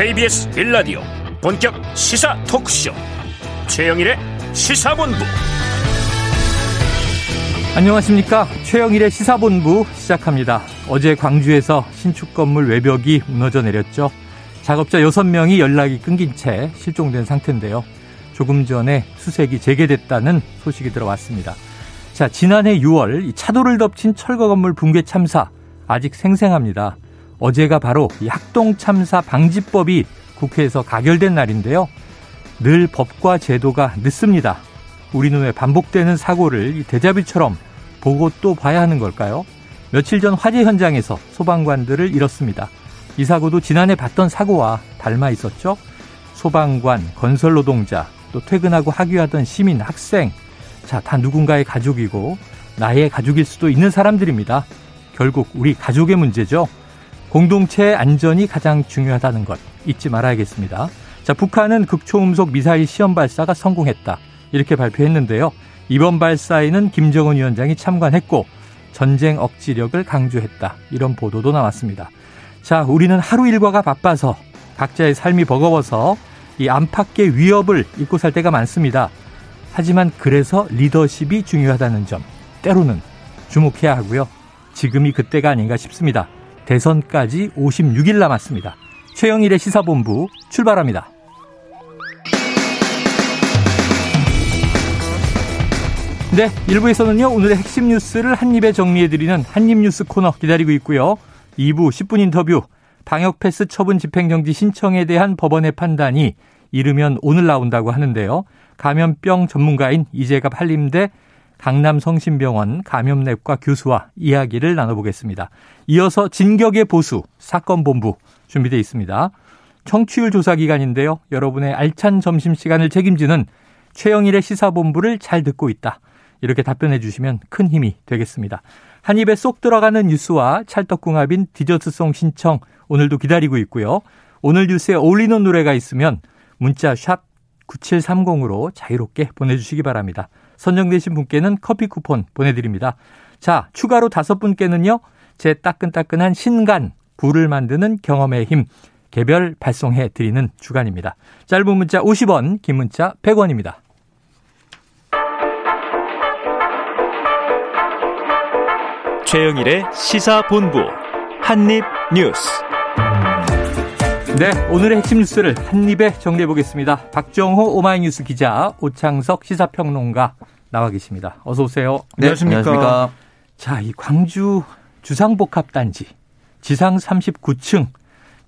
KBS 빌라디오 본격 시사 토크쇼. 최영일의 시사본부. 안녕하십니까? 최영일의 시사본부 시작합니다. 어제 광주에서 신축 건물 외벽이 무너져 내렸죠. 작업자 6명이 연락이 끊긴 채 실종된 상태인데요. 조금 전에 수색이 재개됐다는 소식이 들어왔습니다. 자 지난해 6월 차도를 덮친 철거 건물 붕괴 참사 아직 생생합니다 어제가 바로 학동 참사 방지법이 국회에서 가결된 날인데요. 늘 법과 제도가 늦습니다. 우리는 왜 반복되는 사고를 대자비처럼 보고 또 봐야 하는 걸까요? 며칠 전 화재 현장에서 소방관들을 잃었습니다. 이 사고도 지난해 봤던 사고와 닮아 있었죠? 소방관, 건설 노동자, 또 퇴근하고 학교하던 시민, 학생. 자, 다 누군가의 가족이고 나의 가족일 수도 있는 사람들입니다. 결국 우리 가족의 문제죠. 공동체 안전이 가장 중요하다는 것 잊지 말아야겠습니다. 자, 북한은 극초음속 미사일 시험 발사가 성공했다. 이렇게 발표했는데요. 이번 발사에는 김정은 위원장이 참관했고 전쟁 억지력을 강조했다. 이런 보도도 나왔습니다. 자, 우리는 하루 일과가 바빠서 각자의 삶이 버거워서 이 안팎의 위협을 잊고 살 때가 많습니다. 하지만 그래서 리더십이 중요하다는 점 때로는 주목해야 하고요. 지금이 그때가 아닌가 싶습니다. 대선까지 56일 남았습니다. 최영일의 시사본부 출발합니다. 네, 1부에서는요, 오늘의 핵심 뉴스를 한입에 정리해드리는 한입뉴스 코너 기다리고 있고요. 2부 10분 인터뷰, 방역패스 처분 집행정지 신청에 대한 법원의 판단이 이르면 오늘 나온다고 하는데요. 감염병 전문가인 이재갑 한림대 강남성심병원 감염내과 교수와 이야기를 나눠보겠습니다. 이어서 진격의 보수 사건본부 준비되어 있습니다. 청취율 조사 기간인데요. 여러분의 알찬 점심시간을 책임지는 최영일의 시사본부를 잘 듣고 있다. 이렇게 답변해 주시면 큰 힘이 되겠습니다. 한 입에 쏙 들어가는 뉴스와 찰떡궁합인 디저트송 신청 오늘도 기다리고 있고요. 오늘 뉴스에 어울리는 노래가 있으면 문자 샵 9730으로 자유롭게 보내주시기 바랍니다. 선정되신 분께는 커피 쿠폰 보내드립니다. 자, 추가로 다섯 분께는요, 제 따끈따끈한 신간, 굴을 만드는 경험의 힘, 개별 발송해 드리는 주간입니다. 짧은 문자 50원, 긴 문자 100원입니다. 최영일의 시사본부, 한입뉴스. 네, 오늘의 핵심 뉴스를 한입에 정리해 보겠습니다. 박정호 오마이뉴스 기자, 오창석 시사평론가 나와 계십니다. 어서 오세요. 네, 안녕하십니까. 자, 이 광주 주상복합단지 지상 39층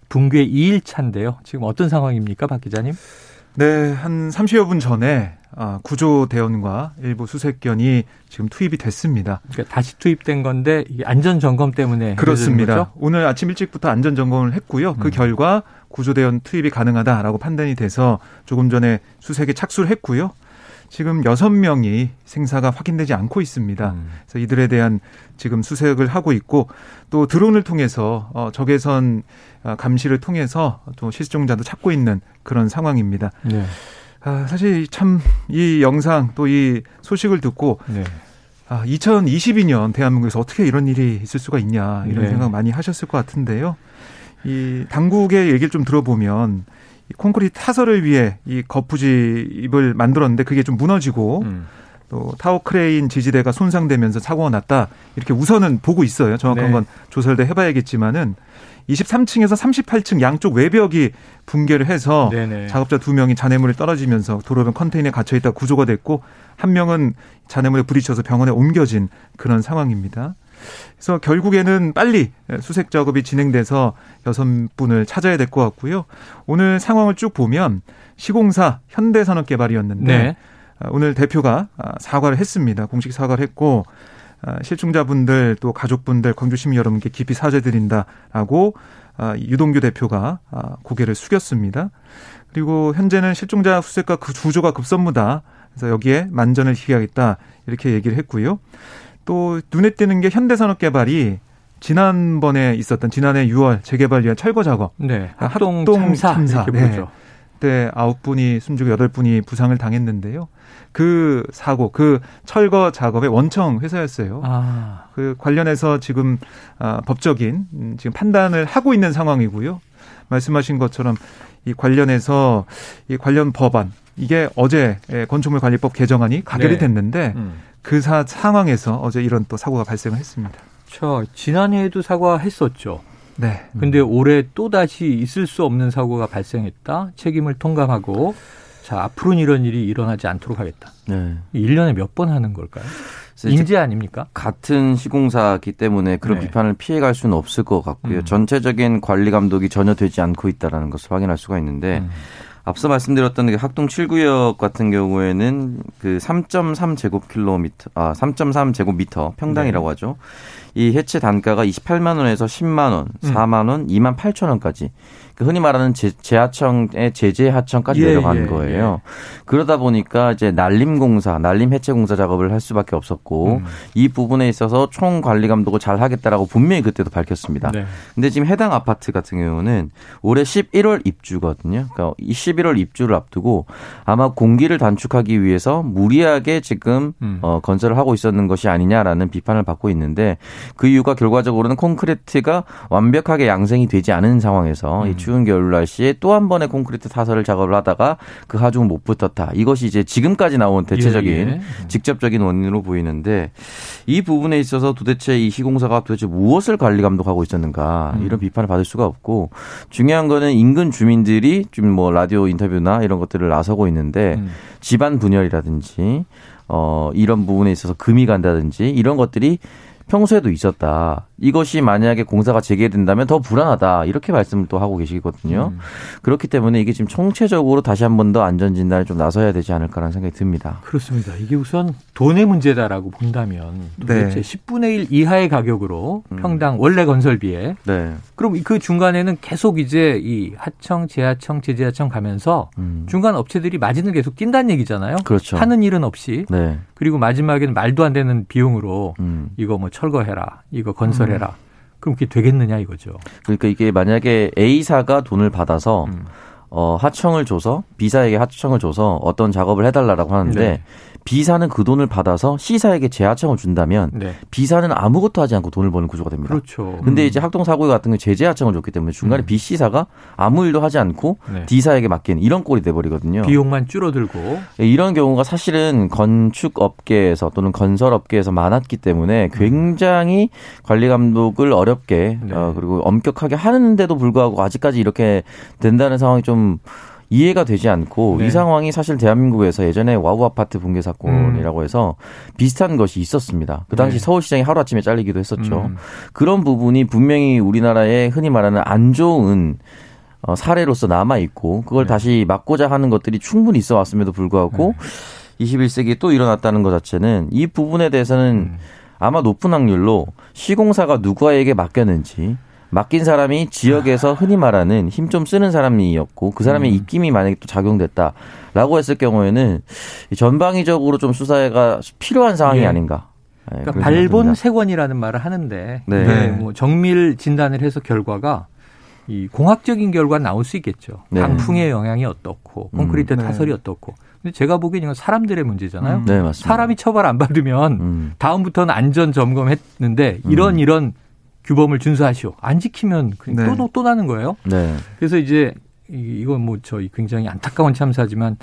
붕괴 2일차인데요. 지금 어떤 상황입니까, 박 기자님? 네, 한 30여 분 전에 아, 구조대원과 일부 수색견이 지금 투입이 됐습니다. 그러니까 다시 투입된 건데 안전 점검 때문에 그렇습니다. 오늘 아침 일찍부터 안전 점검을 했고요. 그 음. 결과 구조대원 투입이 가능하다라고 판단이 돼서 조금 전에 수색에 착수를 했고요. 지금 여섯 명이 생사가 확인되지 않고 있습니다. 음. 그래서 이들에 대한 지금 수색을 하고 있고 또 드론을 통해서 어 적외선 어, 감시를 통해서 또 실종자도 찾고 있는 그런 상황입니다. 네. 아, 사실 참 이 영상 또 이 소식을 듣고 네. 아, 2022년 대한민국에서 어떻게 이런 일이 있을 수가 있냐 이런 네. 생각 많이 하셨을 것 같은데요. 이 당국의 얘기를 좀 들어보면 콘크리트 타설을 위해 이 거푸집을 만들었는데 그게 좀 무너지고 음. 또 타워 크레인 지지대가 손상되면서 사고가 났다 이렇게 우선은 보고 있어요. 정확한 네. 건 조사를 더 해봐야겠지만은 23층에서 38층 양쪽 외벽이 붕괴를 해서 네네. 작업자 두 명이 잔해물에 떨어지면서 도로변 컨테이너에 갇혀 있다 구조가 됐고 한 명은 잔해물에 부딪혀서 병원에 옮겨진 그런 상황입니다. 그래서 결국에는 빨리 수색 작업이 진행돼서 여섯 분을 찾아야 될 것 같고요. 오늘 상황을 쭉 보면 시공사 현대산업개발이었는데 네. 아, 오늘 대표가 아, 사과를 했습니다. 공식 사과를 했고 아, 실종자분들 또 가족분들 광주 시민 여러분께 깊이 사죄드린다라고 유동규 대표가 고개를 숙였습니다. 그리고 현재는 실종자 수색과 그 구조가 급선무다. 그래서 여기에 만전을 기하겠다 이렇게 얘기를 했고요. 또 눈에 띄는 게 현대산업개발이 지난번에 있었던 지난해 6월 재개발 위한 철거 작업. 네. 합동, 합동 참사. 참사. 네. 그때 아홉 분이 숨지고 여덟 분이 부상을 당했는데요. 그 사고, 그 철거 작업의 원청 회사였어요. 아. 그 관련해서 지금 아, 법적인 음, 지금 판단을 하고 있는 상황이고요. 말씀하신 것처럼 이 관련해서 이 관련 법안 이게 어제 건축물 관리법 개정안이 가결이 네. 됐는데 음. 그 사, 상황에서 어제 이런 또 사고가 발생을 했습니다. 저 지난해에도 사과했었죠. 네. 근데 올해 또 다시 있을 수 없는 사고가 발생했다. 책임을 통감하고 자 앞으로는 이런 일이 일어나지 않도록 하겠다. 네. 1년에 몇 번 하는 걸까요? 인재 아닙니까? 같은 시공사기 때문에 그런 네. 비판을 피해갈 수는 없을 것 같고요. 음. 전체적인 관리 감독이 전혀 되지 않고 있다라는 것을 확인할 수가 있는데 음. 앞서 말씀드렸던 그 학동 7구역 같은 경우에는 그 3.3 제곱킬로미터, 아, 3.3 제곱미터 평당이라고 네. 하죠. 이 해체 단가가 28만 원에서 10만 원, 4만 원, 2만 8천 원까지 그 흔히 말하는 제, 하청의 제재 하청까지 예, 내려간 예, 거예요. 예. 그러다 보니까 이제 난림 공사, 난림 해체 공사 작업을 할 수밖에 없었고 음. 이 부분에 있어서 총 관리 감독을 잘 하겠다라고 분명히 그때도 밝혔습니다. 네. 근데 지금 해당 아파트 같은 경우는 올해 11월 입주거든요. 그러니까 11월 입주를 앞두고 아마 공기를 단축하기 위해서 무리하게 지금 음. 어, 건설을 하고 있었는 것이 아니냐라는 비판을 받고 있는데 그 이유가 결과적으로는 콘크리트가 완벽하게 양생이 되지 않은 상황에서 음. 추운 겨울 날씨에 또 한 번의 콘크리트 타설을 작업을 하다가 그 하중을 못 붙었다. 이것이 이제 지금까지 나온 대체적인 예, 예. 직접적인 원인으로 보이는데 이 부분에 있어서 도대체 이 시공사가 도대체 무엇을 관리 감독하고 있었는가 음. 이런 비판을 받을 수가 없고 중요한 거는 인근 주민들이 좀 뭐 라디오 인터뷰나 이런 것들을 나서고 있는데 음. 집안 분열이라든지 어 이런 부분에 있어서 금이 간다든지 이런 것들이 평소에도 있었다. 이것이 만약에 공사가 재개된다면 더 불안하다. 이렇게 말씀을 또 하고 계시거든요. 음. 그렇기 때문에 이게 지금 총체적으로 다시 한 번 더 안전 진단을 좀 나서야 되지 않을까라는 생각이 듭니다. 그렇습니다. 이게 우선 돈의 문제다라고 본다면 도대체 네. 10분의 1 이하의 가격으로 음. 평당 원래 건설비에 네. 그럼 그 중간에는 계속 이제 이 하청, 재하청, 제재하청 가면서 음. 중간 업체들이 마진을 계속 뛴다는 얘기잖아요. 그렇죠. 하는 일은 없이. 네. 그리고 마지막에는 말도 안 되는 비용으로 음. 이거 뭐 철거해라, 이거 건설해 라. 음. 그럼 그게 되겠느냐 이거죠. 그러니까 이게 만약에 A사가 돈을 받아서 음. 어, 하청을 줘서 B사에게 하청을 줘서 어떤 작업을 해달라고 하는데 네. B사는 그 돈을 받아서 C사에게 재하청을 준다면 네. B사는 아무것도 하지 않고 돈을 버는 구조가 됩니다. 그렇죠. 근데 음. 이제 학동 사고 같은 경우 제재하청을 줬기 때문에 중간에 음. B, C사가 아무 일도 하지 않고 네. D사에게 맡기는 이런 꼴이 돼 버리거든요. 비용만 줄어들고 예, 이런 경우가 사실은 건축 업계에서 또는 건설 업계에서 많았기 때문에 음. 굉장히 관리 감독을 어렵게 네. 어, 그리고 엄격하게 하는데도 불구하고 아직까지 이렇게 된다는 상황이 좀 이해가 되지 않고 네. 이 상황이 사실 대한민국에서 예전에 와우 아파트 붕괴 사건이라고 음. 해서 비슷한 것이 있었습니다. 그 당시 네. 서울시장이 하루아침에 잘리기도 했었죠. 음. 그런 부분이 분명히 우리나라의 흔히 말하는 안 좋은 어, 사례로서 남아 있고 그걸 네. 다시 막고자 하는 것들이 충분히 있어 왔음에도 불구하고 네. 21세기에 또 일어났다는 것 자체는 이 부분에 대해서는 음. 아마 높은 확률로 시공사가 누구에게 맡겼는지 맡긴 사람이 지역에서 흔히 말하는 힘 좀 쓰는 사람이었고 그 사람의 음. 입김이 만약에 또 작용됐다라고 했을 경우에는 전방위적으로 좀 수사가 필요한 상황이 예. 아닌가. 네, 그러니까 발본 세권이라는 말을 하는데 네. 네. 뭐 정밀 진단을 해서 결과가 이 공학적인 결과 나올 수 있겠죠. 네. 강풍의 영향이 어떻고 콘크리트 음. 타설이 어떻고. 근데 제가 보기엔 이건 사람들의 문제잖아요. 음. 네, 맞습니다. 사람이 처벌 안 받으면 음. 다음부터는 안전 점검했는데 이런 음. 이런 규범을 준수하시오. 안 지키면 네. 또, 또 나는 거예요. 네. 그래서 이제 이건 뭐 저희 굉장히 안타까운 참사지만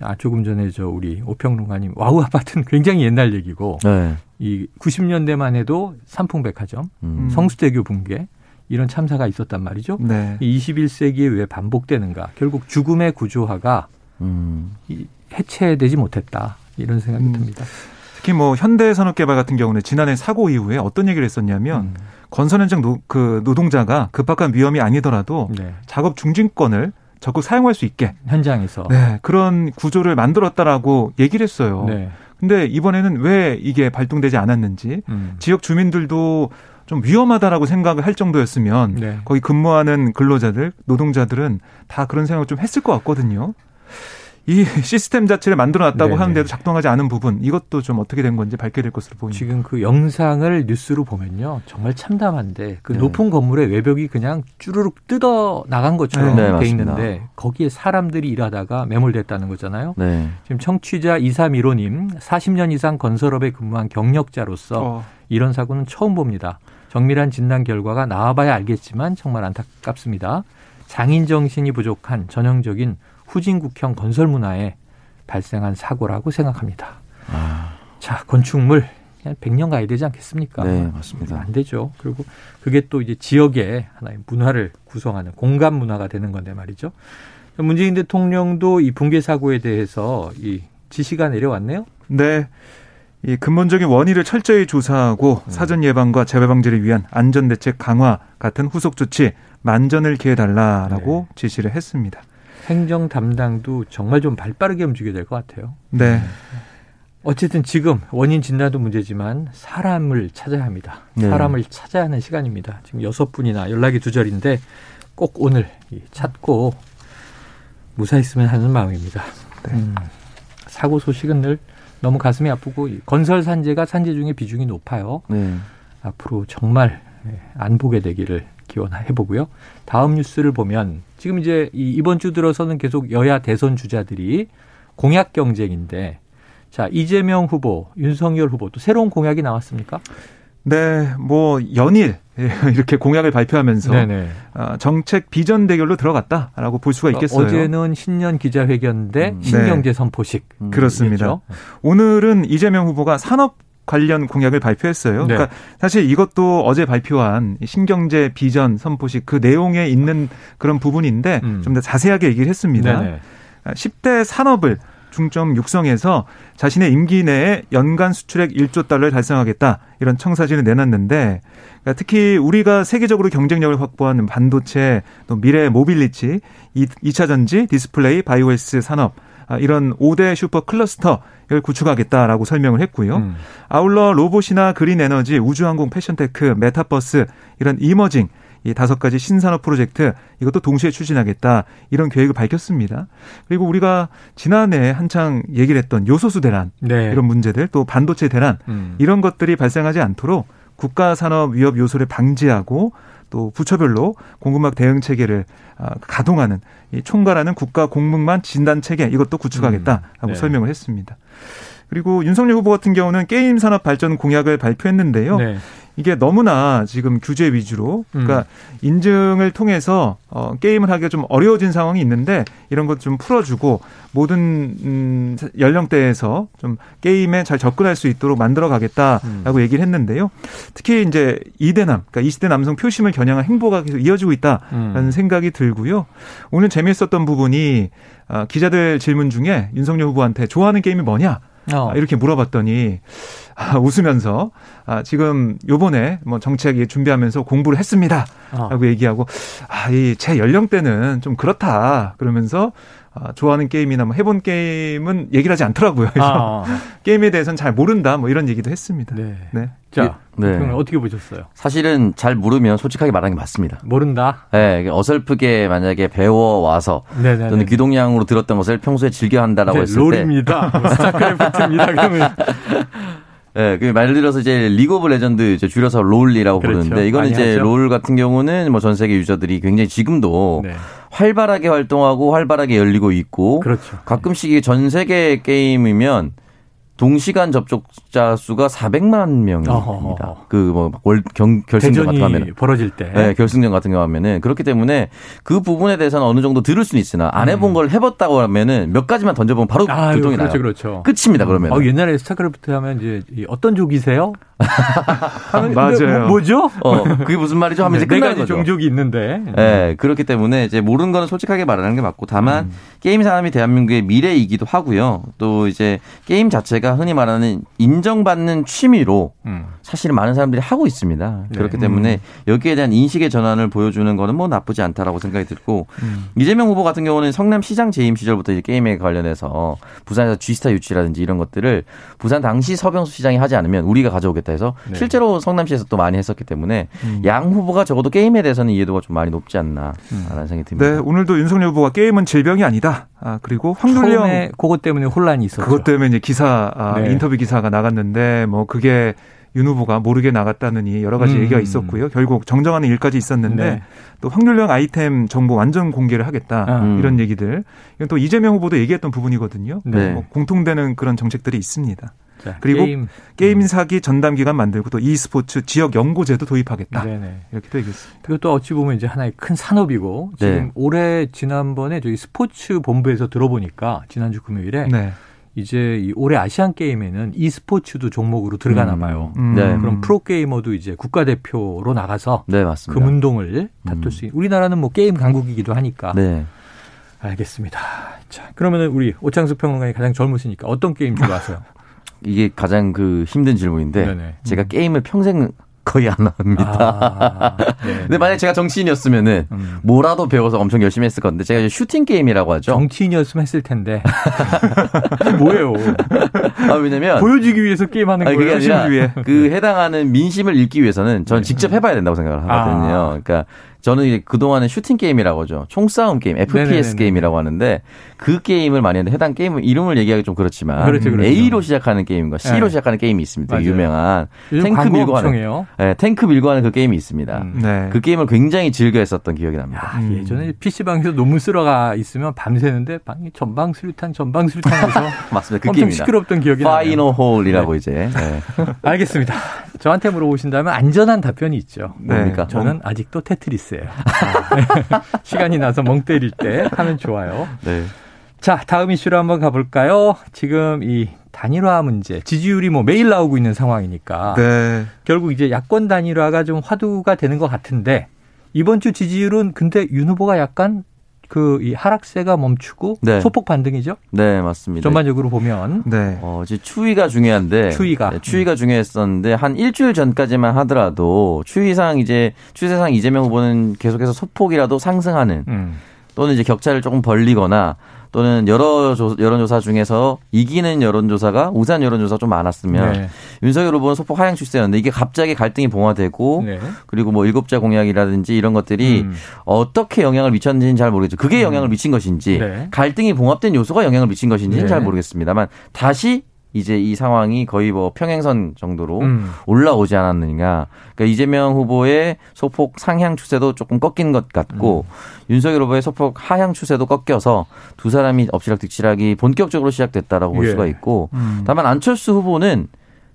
아, 조금 전에 저 우리 오평론가님 와우 아파트는 굉장히 옛날 얘기고 네. 이 90년대만 해도 삼풍백화점, 음. 성수대교 붕괴 이런 참사가 있었단 말이죠. 네. 21세기에 왜 반복되는가? 결국 죽음의 구조화가 음. 해체되지 못했다 이런 생각이 음. 듭니다. 특히 뭐 현대산업개발 같은 경우는 지난해 사고 이후에 어떤 얘기를 했었냐면 음. 건설 현장 노, 그 노동자가 급박한 위험이 아니더라도 네. 작업 중진권을 적극 사용할 수 있게 현장에서 네, 그런 구조를 만들었다라고 얘기를 했어요. 네. 근데 이번에는 왜 이게 발동되지 않았는지 음. 지역 주민들도 좀 위험하다라고 생각을 할 정도였으면 네. 거기 근무하는 근로자들, 노동자들은 다 그런 생각을 좀 했을 것 같거든요. 이 시스템 자체를 만들어 놨다고. 하는데도 작동하지 않은 부분 이것도 좀 어떻게 된 건지 밝게 될 것으로 보입니다. 지금 그 영상을 뉴스로 보면요. 정말 참담한데 그 네. 높은 건물의 외벽이 그냥 쭈르륵 뜯어 나간 것처럼 네, 돼 있는데 거기에 사람들이 일하다가 매몰됐다는 거잖아요. 네. 지금 청취자 2315님 40년 이상 건설업에 근무한 경력자로서 어. 이런 사고는 처음 봅니다. 정밀한 진단 결과가 나와봐야 알겠지만 정말 안타깝습니다. 장인 정신이 부족한 전형적인 후진국형 건설 문화에 발생한 사고라고 생각합니다. 아. 자, 건축물 그냥 100년 가야 되지 않겠습니까? 네, 맞습니다. 안 되죠. 그리고 그게 또 이제 지역의 하나의 문화를 구성하는 공간 문화가 되는 건데 말이죠. 문재인 대통령도 이 붕괴 사고에 대해서 이 지시가 내려왔네요. 네. 이 근본적인 원인을 철저히 조사하고 음. 사전 예방과 재발 방지를 위한 안전 대책 강화 같은 후속 조치 만전을 기해 달라라고 네. 지시를 했습니다. 행정 담당도 정말 좀 발빠르게 움직여야 될 것 같아요. 네. 어쨌든 지금 원인 진단도 문제지만 사람을 찾아야 합니다. 네. 사람을 찾아야 하는 시간입니다. 지금 여섯 분이나 연락이 두 절인데 꼭 오늘 찾고 무사했으면 하는 마음입니다. 네. 음, 사고 소식은 늘 너무 가슴이 아프고 건설 산재가 산재 중에 비중이 높아요. 네. 앞으로 정말 예, 안 보게 되기를 기원해 보고요. 다음 뉴스를 보면 지금 이제 이번 주 들어서는 계속 여야 대선 주자들이 공약 경쟁인데 자 이재명 후보, 윤석열 후보 또 새로운 공약이 나왔습니까? 네, 뭐 연일 이렇게 공약을 발표하면서 네네. 어, 정책 비전 대결로 들어갔다라고 볼 수가 있겠어요. 어제는 신년 기자회견 대 음. 신경제 선포식 음. 그렇습니다. 오늘은 이재명 후보가 산업 관련 공약을 발표했어요. 네. 그러니까 사실 이것도 어제 발표한 신경제 비전 선포식 그 내용에 있는 그런 부분인데 음. 좀더 자세하게 얘기를 했습니다. 네네. 10대 산업을 중점 육성해서 자신의 임기 내에 연간 수출액 1조 달러를 달성하겠다 이런 청사진을 내놨는데 그러니까 특히 우리가 세계적으로 경쟁력을 확보하는 반도체 또 미래 모빌리티 2차 전지 디스플레이 바이오에스 산업 아, 이런 5대 슈퍼 클러스터를 구축하겠다라고 설명을 했고요. 음. 아울러 로봇이나 그린 에너지, 우주항공, 패션테크, 메타버스 이런 emerging 이 다섯 가지 신산업 프로젝트 이것도 동시에 추진하겠다 이런 계획을 밝혔습니다. 그리고 우리가 지난해 한창 얘기를 했던 요소수 대란 네. 이런 문제들 또 반도체 대란 음. 이런 것들이 발생하지 않도록 국가 산업 위협 요소를 방지하고 또 부처별로 공급망 대응 체계를 아, 가동하는 이 총괄하는 국가 공급망 진단 체계 이것도 구축하겠다라고 음. 네. 설명을 했습니다. 그리고 윤석열 후보 같은 경우는 게임 산업 발전 공약을 발표했는데요. 네. 이게 너무나 지금 규제 위주로 그러니까 음. 인증을 통해서 어 게임을 하기가 좀 어려워진 상황이 있는데 이런 것 좀 풀어주고 모든 음 연령대에서 좀 게임에 잘 접근할 수 있도록 만들어 가겠다라고 음. 얘기를 했는데요. 특히 이제 이대남 그러니까 20대 남성 표심을 겨냥한 행보가 계속 이어지고 있다라는 음. 생각이 들고요. 오늘 재미있었던 부분이 어, 기자들 질문 중에 윤석열 후보한테 좋아하는 게임이 뭐냐 어. 이렇게 물어봤더니 아, 웃으면서 아, 지금 요번에 뭐 정책 준비하면서 공부를 했습니다 라고 어. 얘기하고 아, 이 제 연령대는 좀 그렇다 그러면서 아, 좋아하는 게임이나 뭐 해본 게임은 얘기를 하지 않더라고요. 그래서 아. 게임에 대해서는 잘 모른다 뭐 이런 얘기도 했습니다. 네. 네. 자, 네. 어떻게 보셨어요? 사실은 잘 모르면 솔직하게 말하는 게 맞습니다. 모른다? 네. 어설프게 만약에 배워와서 네네네. 또는 귀동냥으로 들었던 것을 평소에 즐겨 한다라고 네, 했을 롤입니다. 때. 롤입니다. 스타크래프트입니다. 그러면. 예, 네, 그말 들어서 이제 League of Legends 이제 줄여서 LoL이라고 그렇죠. 부르는데 이거는 이제 하죠. LoL 같은 경우는 뭐 전 세계 유저들이 굉장히 지금도 네. 활발하게 활동하고 활발하게 열리고 있고 그렇죠. 가끔씩 전 세계 게임이면 동시간 접촉자 수가 400만 명입니다. 그뭐 결승전 같은 거 하면 벌어질 때, 네, 결승전 같은 거 하면은 그렇기 때문에 그 부분에 대해서는 어느 정도 들을 수는 있으나 안 해본 음. 걸 해봤다고 하면은 몇 가지만 던져보면 바로 아, 교통이 그렇죠, 나요. 그렇죠. 끝입니다. 그러면. 어, 옛날에 스타크래프트 하면 이제 어떤 족이세요? 맞아요. 뭐, 죠 어, 그게 무슨 말이죠? 하면 네, 이제 끝나는 거죠. 종족이 있는데. 네, 그렇기 때문에 이제 모르는 거는 솔직하게 말하는 게 맞고 다만 음. 게임 산업이 대한민국의 미래이기도 하고요. 또 이제 게임 자체가 흔히 말하는 인정받는 취미로 음. 사실은 많은 사람들이 하고 있습니다. 네. 그렇기 때문에 음. 여기에 대한 인식의 전환을 보여주는 거는 뭐 나쁘지 않다라고 생각이 들고 음. 이재명 후보 같은 경우는 성남시장 재임 시절부터 이제 게임에 관련해서 부산에서 G스타 유치라든지 이런 것들을 부산 당시 서병수 시장이 하지 않으면 우리가 가져오겠다 해서 네. 실제로 성남시에서 또 많이 했었기 때문에 음. 양 후보가 적어도 게임에 대해서는 이해도가 좀 많이 높지 않나라는 음. 생각이 듭니다. 네, 오늘도 윤석열 후보가 게임은 질병이 아니다. 아, 그리고 확률형 그것 때문에 혼란이 있었죠. 그것 때문에 이제 기사 아, 네. 인터뷰 기사가 나갔는데 뭐 그게 윤 후보가 모르게 나갔다느니 여러 가지 음. 얘기가 있었고요. 결국 정정하는 일까지 있었는데 네. 또 확률형 아이템 정보 완전 공개를 하겠다 아. 이런 얘기들 이건 또 이재명 후보도 얘기했던 부분이거든요. 네. 뭐 공통되는 그런 정책들이 있습니다. 자, 그리고 게임. 게임 사기 전담 기관 만들고 또 e스포츠 지역 연구제도 도입하겠다. 네네. 이렇게 되겠습니다. 그것도 어찌 보면 이제 하나의 큰 산업이고 지금 네. 올해 지난번에 저희 스포츠 본부에서 들어보니까 지난주 금요일에 네. 이제 이 올해 아시안 게임에는 e스포츠도 종목으로 들어가나 음. 봐요. 음. 네. 그럼 프로 게이머도 이제 국가 대표로 나가서 네, 맞습니다. 금운동을 다툴 음. 수 있는 우리나라는 뭐 게임 강국이기도 하니까. 네. 알겠습니다. 자, 그러면은 우리 오창수 평론가이 가장 젊으시니까 어떤 게임 좋아하세요? 이게 가장 그 힘든 질문인데 네네. 제가 음. 게임을 평생 거의 안 합니다. 아, 근데 만약 제가 정치인이었으면은 음. 뭐라도 배워서 엄청 열심히 했을 건데 제가 슈팅 게임이라고 하죠. 정치인이었으면 했을 텐데 뭐예요? 아 왜냐면 보여주기 위해서 게임하는 거예요. 그게 아니라 위해. 그 해당하는 민심을 읽기 위해서는 저는 네. 직접 해봐야 된다고 생각을 하거든요. 아. 그러니까 저는 이제 그동안에 슈팅 게임이라고 하죠. 총싸움 게임, FPS 네네네네. 게임이라고 하는데 그 게임을 많이 했는데 해당 게임 이름을 얘기하기 좀 그렇지만 그렇죠, 그렇죠. A로 시작하는 게임과 C로 네. 시작하는 게임이 있습니다. 맞아요. 유명한 탱크 밀고 하는 네, 탱크 밀고 하는 그 게임이 있습니다. 음. 네. 그 게임을 굉장히 즐겨 했었던 기억이 납니다. 야, 음. 예전에 PC방에서 논문 쓰러가 있으면 밤새는데 방이 전방 수류탄 전방 수류탄에서 맞습니다. 그 게임입니다. 시끄럽던 기억이 나요. fire in the hole이라고 네. 이제. 네. 알겠습니다. 저한테 물어보신다면 안전한 답변이 있죠. 뭡니까? 저는 아직도 테트리스 예요. 아. 시간이 나서 멍 때릴 때 하면 좋아요. 네. 자, 다음 이슈로 한번 가볼까요? 지금 이 단일화 문제, 지지율이 뭐 매일 나오고 있는 상황이니까. 네. 결국 이제 야권 단일화가 좀 화두가 되는 것 같은데, 이번 주 지지율은 근데 윤 후보가 약간 그 이 하락세가 멈추고 네. 소폭 반등이죠? 네, 맞습니다. 전반적으로 보면. 네. 어, 이제 추위가 중요한데. 추위가. 네, 추위가 중요했었는데 한 일주일 전까지만 하더라도 추위상 이제 추세상 이재명 후보는 계속해서 소폭이라도 상승하는 음. 또는 이제 격차를 조금 벌리거나 또는 여러 조, 여론조사 중에서 이기는 여론조사가 우산 여론조사 좀 많았으면 네. 윤석열 후보는 소폭 하향 추세였는데 이게 갑자기 갈등이 봉화되고 네. 그리고 뭐 일곱자 공약이라든지 이런 것들이 음. 어떻게 영향을 미쳤는지는 잘 모르겠죠. 그게 음. 영향을 미친 것인지 네. 갈등이 봉합된 요소가 영향을 미친 것인지는 네. 잘 모르겠습니다만 다시 이제 이 상황이 거의 뭐 평행선 정도로 음. 올라오지 않았느냐. 그러니까 이재명 후보의 소폭 상향 추세도 조금 꺾인 것 같고 음. 윤석열 후보의 소폭 하향 추세도 꺾여서 두 사람이 엎치락뒤치락이 본격적으로 시작됐다라고 볼 예. 수가 있고 음. 다만 안철수 후보는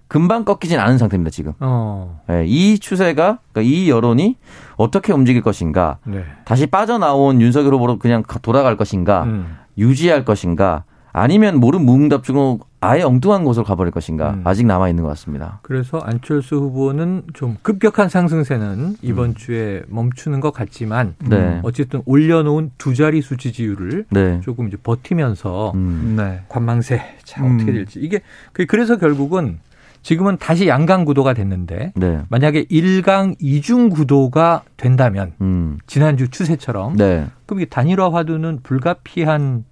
금방 꺾이진 않은 상태입니다 지금. 어. 네, 이 추세가 그러니까 이 여론이 어떻게 움직일 것인가, 네. 다시 빠져나온 윤석열 후보로 그냥 돌아갈 것인가, 음. 유지할 것인가, 아니면 모른 무응답 중으로 아예 엉뚱한 곳으로 가버릴 것인가 음. 아직 남아 있는 것 같습니다. 그래서 안철수 후보는 좀 급격한 상승세는 이번 음. 주에 멈추는 것 같지만 네. 어쨌든 올려놓은 두 자리수 지지율을 네. 조금 이제 버티면서 음. 네. 관망세 자 어떻게 음. 될지 이게 그, 그래서 결국은 지금은 다시 양강 구도가 됐는데 네. 만약에 1강 2중 구도가 된다면 음. 지난주 추세처럼 네. 그럼 이게 단일화 화두는 불가피한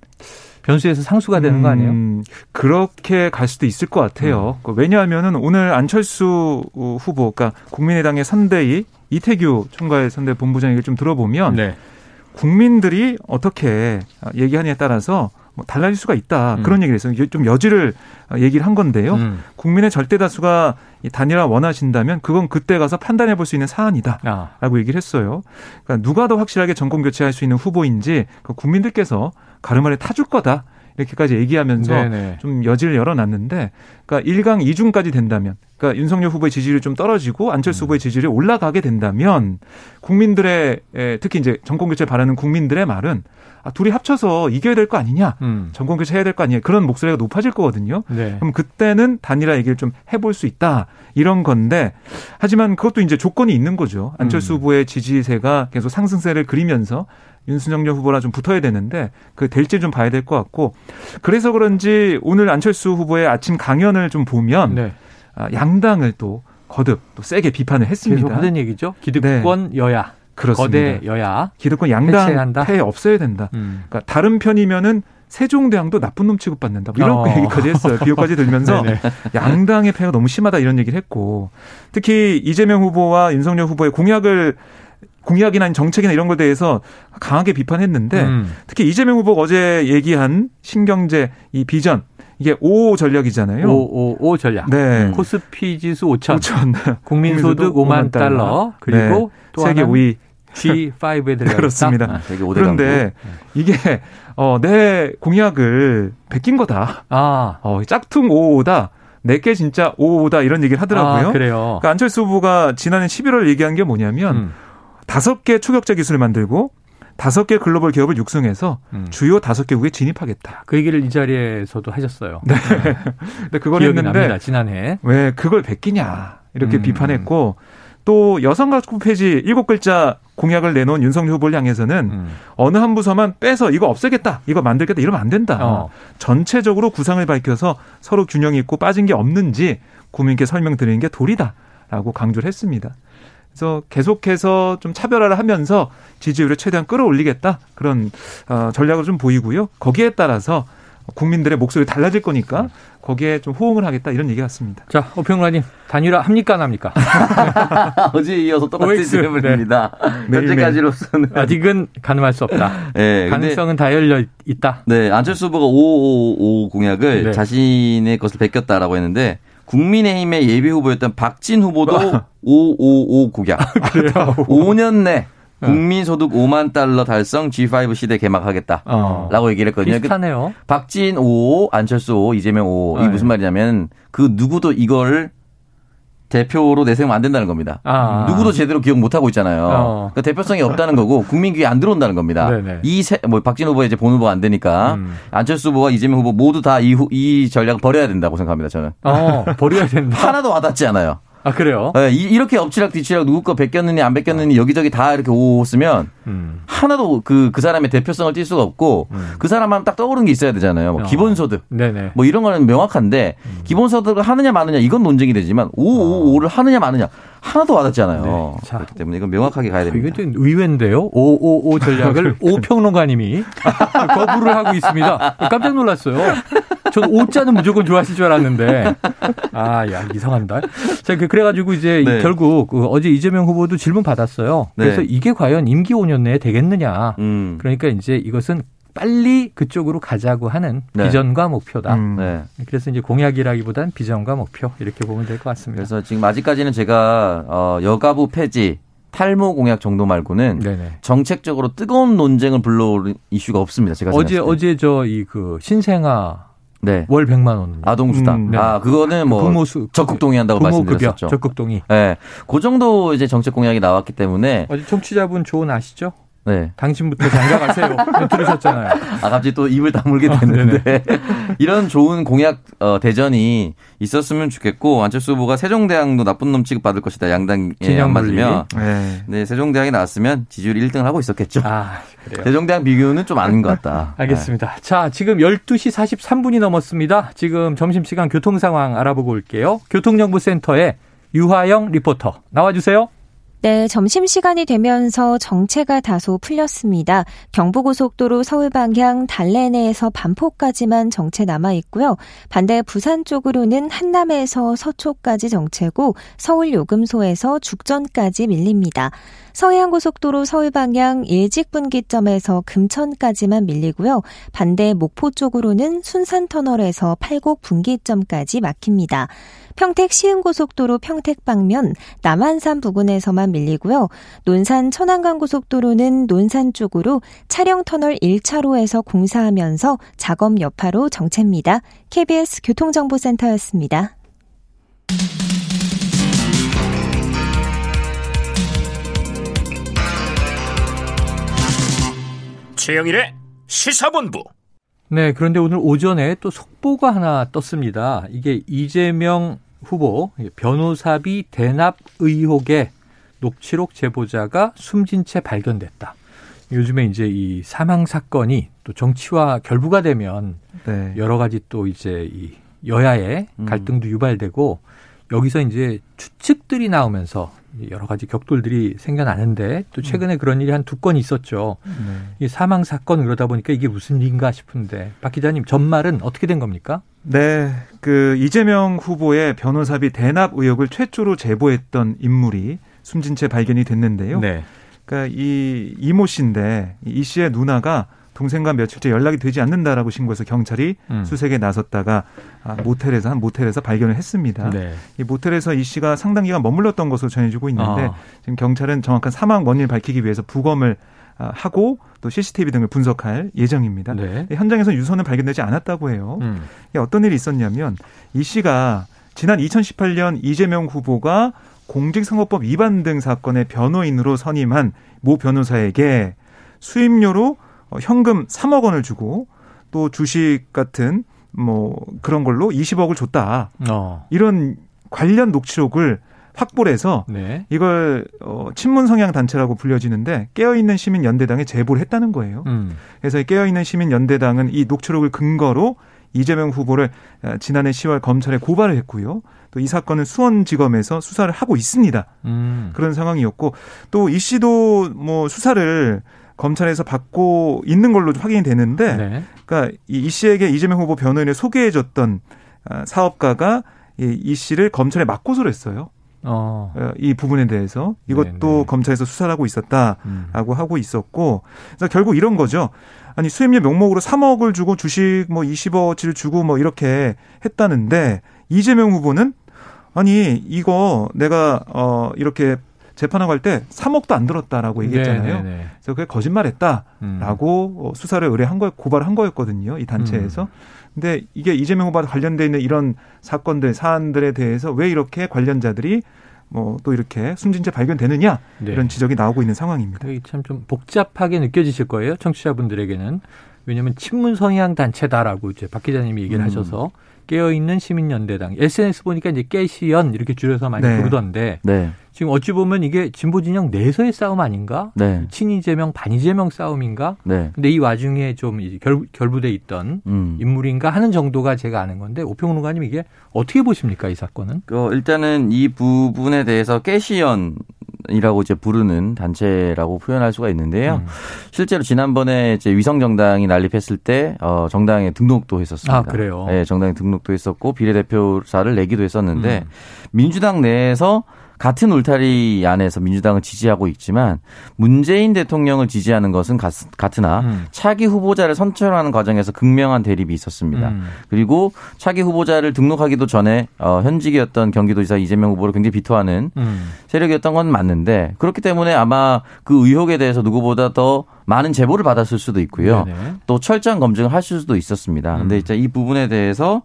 변수에서 상수가 되는 거 아니에요? 음, 그렇게 갈 수도 있을 것 같아요. 음. 왜냐하면은 오늘 안철수 후보, 그러니까 국민의당의 선대위 이태규 총괄 선대 본부장 얘기를 좀 들어보면 네. 국민들이 어떻게 얘기하느냐에 따라서 뭐 달라질 수가 있다 음. 그런 얘기를 했어요. 좀 여지를 얘기를 한 건데요. 음. 국민의 절대 다수가 단일화 원하신다면 그건 그때 가서 판단해 볼 수 있는 사안이다라고 아. 얘기를 했어요. 그러니까 누가 더 확실하게 정권 교체할 수 있는 후보인지 그 국민들께서 가르마를 타줄 거다. 이렇게까지 얘기하면서 네네. 좀 여지를 열어놨는데, 그러니까 1강 2중까지 된다면, 그러니까 윤석열 후보의 지지율이 좀 떨어지고 안철수 음. 후보의 지지율이 올라가게 된다면 국민들의 특히 이제 정권 교체 바라는 국민들의 말은 아, 둘이 합쳐서 이겨야 될 거 아니냐, 음. 정권 교체 해야 될 거 아니냐 그런 목소리가 높아질 거거든요. 네. 그럼 그때는 단일화 얘기를 좀 해볼 수 있다 이런 건데 하지만 그것도 이제 조건이 있는 거죠. 안철수 음. 후보의 지지세가 계속 상승세를 그리면서 윤순정열 후보랑 좀 붙어야 되는데 그 될지 좀 봐야 될 것 같고 그래서 그런지 오늘 안철수 후보의 아침 강연을 좀 보면 네. 아, 양당을 또 거듭 또 세게 비판을 했습니다. 계속 하는 얘기죠. 기득권 네. 여야. 그렇습니다. 거대 여야. 기득권 양당? 폐 없어야 된다. 음. 그러니까 다른 편이면은 세종대왕도 나쁜 놈 취급받는다. 뭐 이런 어. 얘기까지 했어요. 비호까지 들면서 양당의 폐가 너무 심하다 이런 얘기를 했고 특히 이재명 후보와 윤석열 후보의 공약을 공약이나 정책이나 이런 것에 대해서 강하게 비판했는데 음. 특히 이재명 후보가 어제 얘기한 신경제 이 비전 이게 5 전략이잖아요. 5, 5, 5 전략. 네. 코스피 지수 5천. 5천. 국민소득 5만, 5만 달러. 달러. 그리고 네. 또 세계 5위. G5에 들어가 그렇습니다. 아, 그런데 이게 어, 내 공약을 베낀 거다. 아. 어, 짝퉁 5다. 내게 진짜 오오다 이런 얘기를 하더라고요. 아, 그래요. 그러니까 안철수 후보가 지난해 11월 얘기한 게 뭐냐면 음. 다섯 개 추격자 기술을 만들고 다섯 개 글로벌 기업을 육성해서 음. 주요 다섯 개국에 진입하겠다. 그 얘기를 이 자리에서도 하셨어요. 네. 근데 그걸 기억이 했는데 납니다. 지난해. 왜 그걸 베끼냐 이렇게 음. 비판했고 또 여성 가족 폐지 일곱 글자 공약을 내놓은 윤석열 후보를 향해서는 음. 어느 한 부서만 빼서 이거 없애겠다, 이거 만들겠다 이러면 안 된다. 어. 전체적으로 구상을 밝혀서 서로 균형이 있고 빠진 게 없는지 국민께 설명드리는 게 도리다라고 강조를 했습니다. 그래서 계속해서 좀 차별화를 하면서 지지율을 최대한 끌어올리겠다 그런 어, 전략을 좀 보이고요. 거기에 따라서 국민들의 목소리 달라질 거니까 거기에 좀 호응을 하겠다 이런 얘기 같습니다. 자, 오평라님 단일화 합니까 안 합니까? 어제 이어서 똑같은 질문입니다. 매일매일. 현재까지로서는 아직은 가능할 수 없다. 네, 가능성은 다 열려 있다. 네, 안철수 후보가 5555 공약을 네. 자신의 것을 베꼈다라고 했는데 국민의힘의 예비 후보였던 박진 후보도 555 공약. 그래요. 5년 내 국민소득 5만 달러 달성 G5 시대 개막하겠다. 어. 라고 얘기를 했거든요. 그 비슷하네요. 박진 5, 안철수 5, 이재명 5. 네. 이게 무슨 말이냐면 그 누구도 이걸 대표로 내세우면 안 된다는 겁니다. 아. 누구도 제대로 기억 못 하고 있잖아요. 어. 그러니까 대표성이 없다는 거고 국민 귀에 안 들어온다는 겁니다. 네네. 이뭐 박진 후보 이제 본 후보가 안 되니까 음. 안철수 후보와 이재명 후보 모두 다이 이 전략 을 버려야 된다고 생각합니다. 저는 어, 버려야 된다. 하나도 와닿지 않아요. 아, 그래요? 네, 이- 이렇게 엎치락 뒤치락 누구 거 베꼈느니 안 베꼈느니 여기저기 다 이렇게 오 쓰면 음. 하나도 그, 그 사람의 대표성을 띌 수가 없고 그 사람 하면 딱 떠오르는 게 있어야 되잖아요. 뭐 어. 기본소득. 네네. 뭐 이런 거는 명확한데 기본소득을 하느냐 마느냐 이건 논쟁이 되지만 555를 하느냐 마느냐 하나도 와닿잖아요. 네. 자. 그렇기 때문에 이건 명확하게 가야 됩니다. 이건 좀 의외인데요. 555 전략을 오평론가님이 거부를 하고 있습니다. 깜짝 놀랐어요. 저는 오자는 무조건 좋아하실 줄 알았는데. 아, 야, 이상한다. 자, 그- 그래가지고 이제 이 네. 결국 그 어제 이재명 후보도 질문 받았어요. 그래서 네. 이게 과연 임기 5년 내에 되겠느냐. 음. 그러니까 이제 이것은 빨리 그쪽으로 가자고 하는 네. 비전과 목표다. 음. 네. 그래서 이제 공약이라기보단 비전과 목표 이렇게 보면 될 것 같습니다. 그래서 지금 아직까지는 제가 어, 여가부 폐지 탈모 공약 정도 말고는 네네. 정책적으로 뜨거운 논쟁을 불러오는 이슈가 없습니다. 제가 어제. 어제 저 이 그 신생아 네. 월 100만 원 아동 수당. 음, 네. 아, 그거는 뭐 부모수 적극 동의한다고 부모급여 말씀드렸었죠. 적극 동의. 네. 그 정도 이제 정책 공약이 나왔기 때문에 어제 청취자분 조언 아시죠? 네. 당신부터 장가 가세요. 들으셨잖아요. 아, 갑자기 또 입을 다물게 아, 됐는데 이런 좋은 공약 어, 대전이 있었으면 좋겠고 안철수 후보가 세종대왕도 나쁜 놈 취급받을 것이다. 양당에 진영 안 맞으면. 네. 네, 세종대왕이 나왔으면 지지율 1등을 하고 있었겠죠. 아, 그래요. 세종대왕 비교는 좀 아닌 것 같다. 알겠습니다. 자, 지금 12시 43분이 넘었습니다. 지금 점심시간 교통 상황 알아보고 올게요. 교통정보센터에 유화영 리포터 나와주세요. 네, 점심시간이 되면서 정체가 다소 풀렸습니다. 경부고속도로 서울 방향 달래내에서 반포까지만 정체 남아 있고요. 반대 부산 쪽으로는 한남에서 서초까지 정체고 서울 요금소에서 죽전까지 밀립니다. 서해안고속도로 서울 방향 일직분기점에서 금천까지만 밀리고요. 반대 목포 쪽으로는 순산터널에서 팔곡 분기점까지 막힙니다. 평택 시흥고속도로 평택 방면 남한산 부근에서만 밀리고요. 논산 천안간 고속도로는 논산 쪽으로 차량 터널 1차로에서 공사하면서 작업 여파로 정체입니다. KBS 교통정보센터였습니다. 최영일의 시사본부. 네, 그런데 오늘 오전에 또 속보가 하나 떴습니다. 이게 이재명 후보 변호사비 대납 의혹의 녹취록 제보자가 숨진 채 발견됐다. 요즘에 이제 이 사망 사건이 또 정치와 결부가 되면 네. 여러 가지 또 이제 이 여야의 음. 갈등도 유발되고 여기서 이제 추측들이 나오면서 여러 가지 격돌들이 생겨나는데 또 최근에 그런 일이 한 두 건 있었죠. 네. 이 사망 사건 그러다 보니까 이게 무슨 일인가 싶은데 박 기자님 전말은 어떻게 된 겁니까? 네, 그 이재명 후보의 변호사비 대납 의혹을 최초로 제보했던 인물이 숨진 채 발견이 됐는데요. 네. 그러니까 이 이모 씨인데 이 씨의 누나가 동생과 며칠째 연락이 되지 않는다라고 신고해서 경찰이 음. 수색에 나섰다가 아, 모텔에서 한 모텔에서 발견을 했습니다. 네. 이 모텔에서 이 씨가 상당 기간 머물렀던 것으로 전해지고 있는데 아. 지금 경찰은 정확한 사망 원인을 밝히기 위해서 부검을 아, 하고 또 CCTV 등을 분석할 예정입니다. 네. 현장에서 유서는 발견되지 않았다고 해요. 음. 이게 어떤 일이 있었냐면 이 씨가 지난 2018년 이재명 후보가 공직선거법 위반 등 사건의 변호인으로 선임한 모 변호사에게 수임료로 어, 현금 3억 원을 주고 또 주식 같은 뭐 그런 걸로 20억을 줬다. 어. 이런 관련 녹취록을 확보를 해서 네. 이걸 어 친문 성향 단체라고 불려지는데 깨어 있는 시민 연대당에 제보를 했다는 거예요. 음. 그래서 깨어 있는 시민 연대당은 이 녹취록을 근거로 이재명 후보를 어, 지난해 10월 검찰에 고발을 했고요. 또 이 사건은 수원지검에서 수사를 하고 있습니다. 음. 그런 상황이었고 또 이 씨도 뭐 수사를 검찰에서 받고 있는 걸로 확인이 되는데, 네. 그러니까 이 씨에게 이재명 후보 변호인을 소개해줬던 아, 사업가가 이 씨를 검찰에 맞고소를 했어요. 어. 어. 이 부분에 대해서 이것도 네네. 네. 검찰에서 수사를 하고 있었다라고 음. 하고 있었고 그래서 결국 이런 거죠. 아니 수임료 명목으로 3억을 주고 주식 뭐 20억어치를 주고 뭐 이렇게 했다는데 이재명 후보는 아니 이거 내가 어 이렇게 재판하고 할 때 3억도 안 들었다라고 얘기했잖아요. 네네네. 네, 네. 그래서 그게 거짓말했다라고 음. 수사를 의뢰한 거 고발한 거였거든요. 이 단체에서. 음. 근데 이게 이재명 후보와 관련돼 있는 이런 사건들 사안들에 대해서 왜 이렇게 관련자들이 뭐또 이렇게 숨진 채 발견되느냐 네. 이런 지적이 나오고 있는 상황입니다. 참 좀 복잡하게 느껴지실 거예요, 청취자분들에게는. 왜냐하면 친문 성향 단체다라고 이제 박 기자님이 얘기를 음. 하셔서 깨어 있는 시민연대당 SNS 보니까 이제 깨시연 이렇게 줄여서 많이 네. 부르던데 네. 지금 어찌 보면 이게 진보 진영 내에서의 싸움 아닌가? 네. 친이재명 반이재명 싸움인가? 네. 근데 이 와중에 좀 결, 결부돼 있던 음. 인물인가 하는 정도가 제가 아는 건데 오평론가님 이게 어떻게 보십니까 이 사건은? 어, 일단은 이 부분에 대해서 깨시연 이라고 이제 부르는 단체라고 표현할 수가 있는데요. 음. 실제로 지난번에 이제 위성 정당이 난립했을 때 어, 정당에 등록도 했었습니다. 아, 그래요? 네, 정당에 등록도 했었고 비례대표사를 내기도 했었는데 음. 민주당 내에서 같은 울타리 안에서 민주당을 지지하고 있지만 문재인 대통령을 지지하는 것은 같으나 음. 차기 후보자를 선출하는 과정에서 극명한 대립이 있었습니다. 음. 그리고 차기 후보자를 등록하기도 전에 어, 현직이었던 경기도지사 이재명 후보를 굉장히 비토하는 음. 세력이었던 건 맞는데 그렇기 때문에 아마 그 의혹에 대해서 누구보다 더 많은 제보를 받았을 수도 있고요. 네네. 또 철저한 검증을 하실 수도 있었습니다. 근데 음. 이제 이 부분에 대해서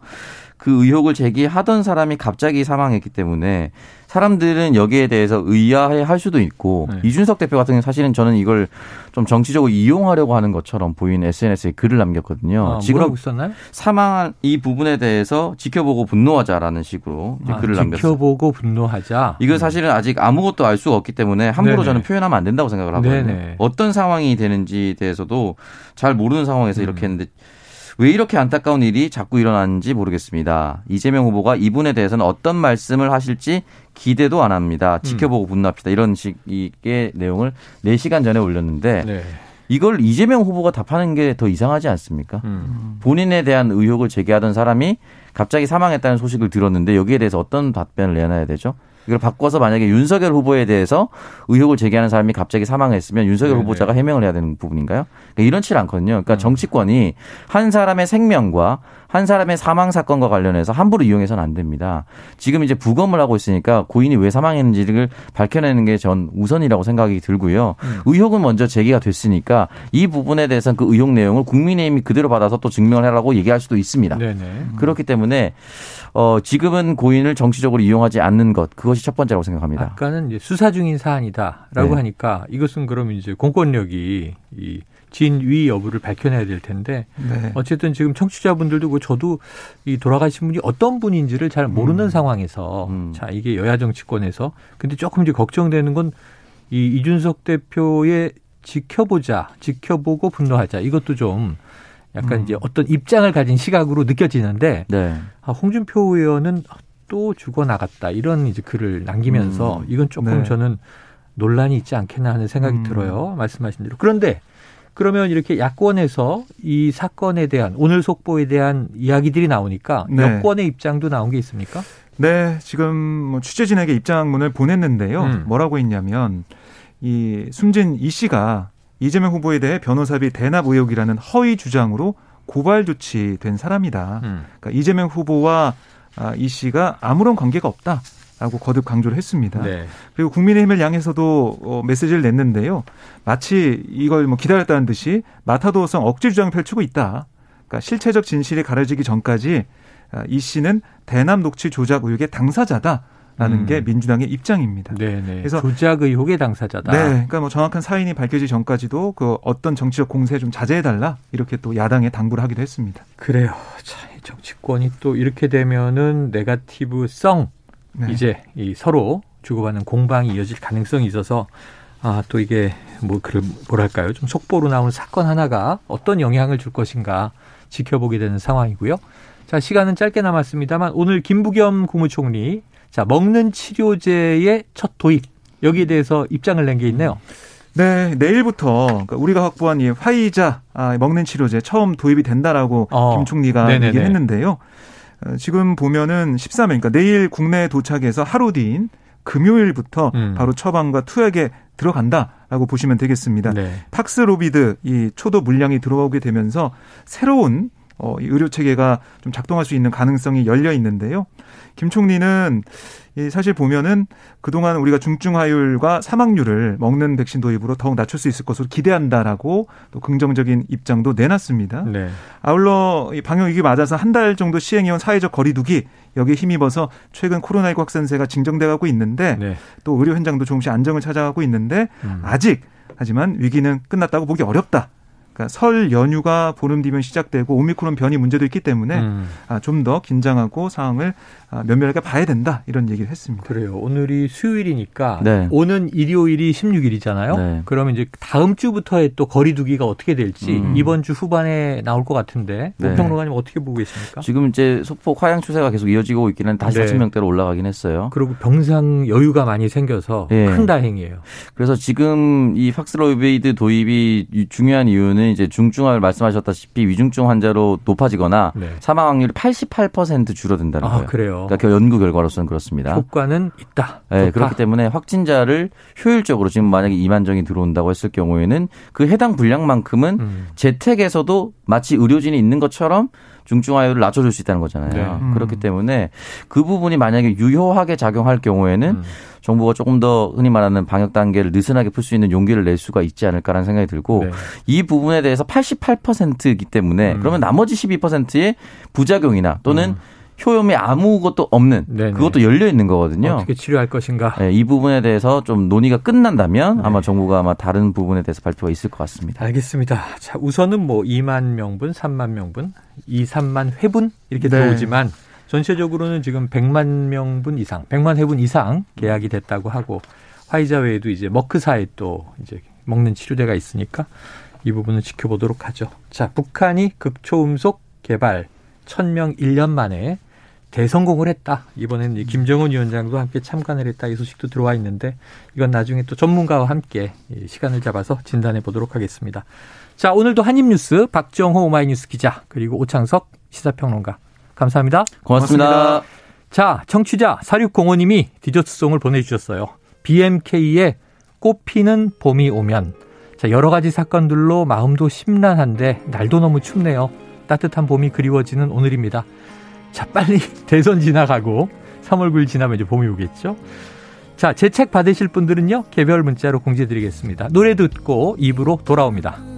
그 의혹을 제기하던 사람이 갑자기 사망했기 때문에 사람들은 여기에 대해서 의아해 할 수도 있고 네. 이준석 대표 같은 경우 사실은 저는 이걸 좀 정치적으로 이용하려고 하는 것처럼 보이는 SNS에 글을 남겼거든요. 아, 지금 썼나요? 사망한 이 부분에 대해서 지켜보고 분노하자라는 식으로 아, 글을 남겼어요. 지켜보고 분노하자. 이거 음. 사실은 아직 아무것도 알 수가 없기 때문에 함부로 네네. 저는 표현하면 안 된다고 생각을 하거든요. 네네. 어떤 상황이 되는지 대해서도 잘 모르는 상황에서 음. 이렇게 했는데 왜 이렇게 안타까운 일이 자꾸 일어나는지 모르겠습니다. 이재명 후보가 이분에 대해서는 어떤 말씀을 하실지 기대도 안 합니다. 음. 지켜보고 분노합시다. 이런 식의 내용을 4시간 전에 올렸는데 네. 이걸 이재명 후보가 답하는 게 더 이상하지 않습니까? 음. 본인에 대한 의혹을 제기하던 사람이 갑자기 사망했다는 소식을 들었는데 여기에 대해서 어떤 답변을 내놔야 되죠? 이걸 바꿔서 만약에 윤석열 후보에 대해서 의혹을 제기하는 사람이 갑자기 사망했으면 윤석열 네네. 후보자가 해명을 해야 되는 부분인가요? 그러니까 이런치 않거든요. 그러니까 음. 정치권이 한 사람의 생명과 한 사람의 사망 사건과 관련해서 함부로 이용해서는 안 됩니다. 지금 이제 부검을 하고 있으니까 고인이 왜 사망했는지를 밝혀내는 게 전 우선이라고 생각이 들고요. 음. 의혹은 먼저 제기가 됐으니까 이 부분에 대해서는 그 의혹 내용을 국민의힘이 그대로 받아서 또 증명을 하라고 얘기할 수도 있습니다. 네네. 음. 그렇기 때문에 어, 지금은 고인을 정치적으로 이용하지 않는 것 그것이 첫 번째라고 생각합니다. 아까는 이제 수사 중인 사안이다라고 네. 하니까 이것은 그럼 이제 공권력이 이 진위 여부를 밝혀내야 될 텐데 네. 어쨌든 지금 청취자분들도 그 저도 이 돌아가신 분이 어떤 분인지를 잘 모르는 음. 상황에서 음. 자 이게 여야 정치권에서 근데 조금 이제 걱정되는 건 이 이준석 대표의 지켜보자 지켜보고 분노하자 이것도 좀 약간 음. 이제 어떤 입장을 가진 시각으로 느껴지는데 네. 아, 홍준표 의원은 또 죽어 나갔다 이런 이제 글을 남기면서 음. 이건 조금 네. 저는 논란이 있지 않겠나 하는 생각이 음. 들어요. 말씀하신 대로. 그런데 그러면 이렇게 야권에서 이 사건에 대한 오늘 속보에 대한 이야기들이 나오니까 네. 여권의 입장도 나온 게 있습니까? 네, 지금 뭐 취재진에게 입장문을 보냈는데요. 음. 뭐라고 했냐면 이 숨진 이 씨가 이재명 후보에 대해 변호사비 대납 의혹이라는 허위 주장으로 고발 조치된 사람이다. 음. 그러니까 이재명 후보와 아, 이 씨가 아무런 관계가 없다. 라고 거듭 강조를 했습니다. 네. 그리고 국민의힘을 향해서도 어, 메시지를 냈는데요. 마치 이걸 뭐 기다렸다는 듯이 마타도성 억지 주장을 펼치고 있다. 그러니까 실체적 진실이 가려지기 전까지 아, 이 씨는 대남 녹취 조작 의혹의 당사자다. 라는 음. 게 민주당의 입장입니다. 네네. 그래서 조작 의혹의 당사자다. 네, 그러니까 뭐 정확한 사인이 밝혀지기 전까지도 그 어떤 정치적 공세 좀 자제해달라 이렇게 또 야당에 당부를 하기도 했습니다. 그래요. 자, 정치권이 또 이렇게 되면은 네가티브성 네. 이제 이 서로 주고받는 공방이 이어질 가능성이 있어서 아, 또 이게 뭐, 그, 뭐랄까요. 좀 속보로 나오는 사건 하나가 어떤 영향을 줄 것인가 지켜보게 되는 상황이고요. 자, 시간은 짧게 남았습니다만 오늘 김부겸 국무총리 자, 먹는 치료제의 첫 도입. 여기에 대해서 입장을 낸 게 있네요. 네, 내일부터 그러니까 우리가 확보한 이 화이자 아, 먹는 치료제 처음 도입이 된다라고 어, 김 총리가. 얘기를 했는데요. 어, 지금 보면은 13일, 그러니까 내일 국내에 도착해서 하루 뒤인 금요일부터 음. 바로 처방과 투약에 들어간다라고 보시면 되겠습니다. 네. 팍스로비드 이 초도 물량이 들어오게 되면서 새로운 어, 이 의료 체계가 좀 작동할 수 있는 가능성이 열려 있는데요. 김 총리는 이 사실 보면은 그동안 우리가 중증화율과 사망률을 먹는 백신 도입으로 더욱 낮출 수 있을 것으로 기대한다라고 또 긍정적인 입장도 내놨습니다. 네. 아울러 이 방역 위기 맞아서 한 달 정도 시행해온 사회적 거리두기 여기에 힘입어서 최근 코로나19 확산세가 징정돼가고 있는데 네. 또 의료 현장도 조금씩 안정을 찾아가고 있는데 음. 아직 하지만 위기는 끝났다고 보기 어렵다. 그러니까 설 연휴가 보름 뒤면 시작되고 오미크론 변이 문제도 있기 때문에 음. 아, 좀 더 긴장하고 상황을 아, 면밀하게 봐야 된다 이런 얘기를 했습니다. 그래요. 오늘이 수요일이니까 네. 오는 일요일이 16일이잖아요. 네. 그러면 이제 다음 주부터의 또 거리두기가 어떻게 될지 음. 이번 주 후반에 나올 것 같은데 네. 평론가님 어떻게 보고 계십니까? 지금 이제 소폭 하향 추세가 계속 이어지고 있기는 다시 네. 4천 명대로 올라가긴 했어요. 그리고 병상 여유가 많이 생겨서 네. 큰 다행이에요. 그래서 지금 이 팍스로이베이드 도입이 중요한 이유는 이제 중증화를 말씀하셨다시피 위중증 환자로 높아지거나 네. 사망 확률이 88% 줄어든다는 아, 거예요. 그래요. 그러니까 그 연구 결과로서는 그렇습니다. 효과는 있다. 네, 그렇기 때문에 확진자를 효율적으로 지금 만약에 2만 정이 들어온다고 했을 경우에는 그 해당 분량만큼은 음. 재택에서도 마치 의료진이 있는 것처럼 중증화율을 낮춰줄 수 있다는 거잖아요. 네. 음. 그렇기 때문에 그 부분이 만약에 유효하게 작용할 경우에는 음. 정부가 조금 더 흔히 말하는 방역 단계를 느슨하게 풀 수 있는 용기를 낼 수가 있지 않을까라는 생각이 들고 네. 이 부분에 대해서 88%이기 때문에 음. 그러면 나머지 12%의 부작용이나 또는 음. 효험이 아무것도 없는 네네. 그것도 열려 있는 거거든요. 어떻게 치료할 것인가? 네, 이 부분에 대해서 좀 논의가 끝난다면 네. 아마 정부가 아마 다른 부분에 대해서 발표가 있을 것 같습니다. 알겠습니다. 자, 우선은 뭐 2만 명분, 3만 명분, 2, 3만 회분 이렇게 네. 들어오지만 전체적으로는 지금 100만 명분 이상, 100만 회분 이상 계약이 됐다고 하고 화이자 외에도 이제 머크사에 또 이제 먹는 치료제가 있으니까 이 부분은 지켜보도록 하죠. 자, 북한이 극초음속 개발 1000명 1년 만에 대성공을 했다. 이번에는 김정은 위원장도 함께 참관을 했다. 이 소식도 들어와 있는데 이건 나중에 또 전문가와 함께 시간을 잡아서 진단해 보도록 하겠습니다. 자, 오늘도 한입뉴스 박정호 오마이뉴스 기자 그리고 오창석 시사평론가 감사합니다. 고맙습니다. 고맙습니다. 자, 청취자 4605님이 디저트송을 보내주셨어요. BMK의 꽃피는 봄이 오면. 자, 여러 가지 사건들로 마음도 심란한데 날도 너무 춥네요. 따뜻한 봄이 그리워지는 오늘입니다. 자, 빨리 대선 지나가고 3월 9일 지나면 이제 봄이 오겠죠? 자, 제 책 받으실 분들은요, 개별 문자로 공지해드리겠습니다. 노래 듣고 입으로 돌아옵니다.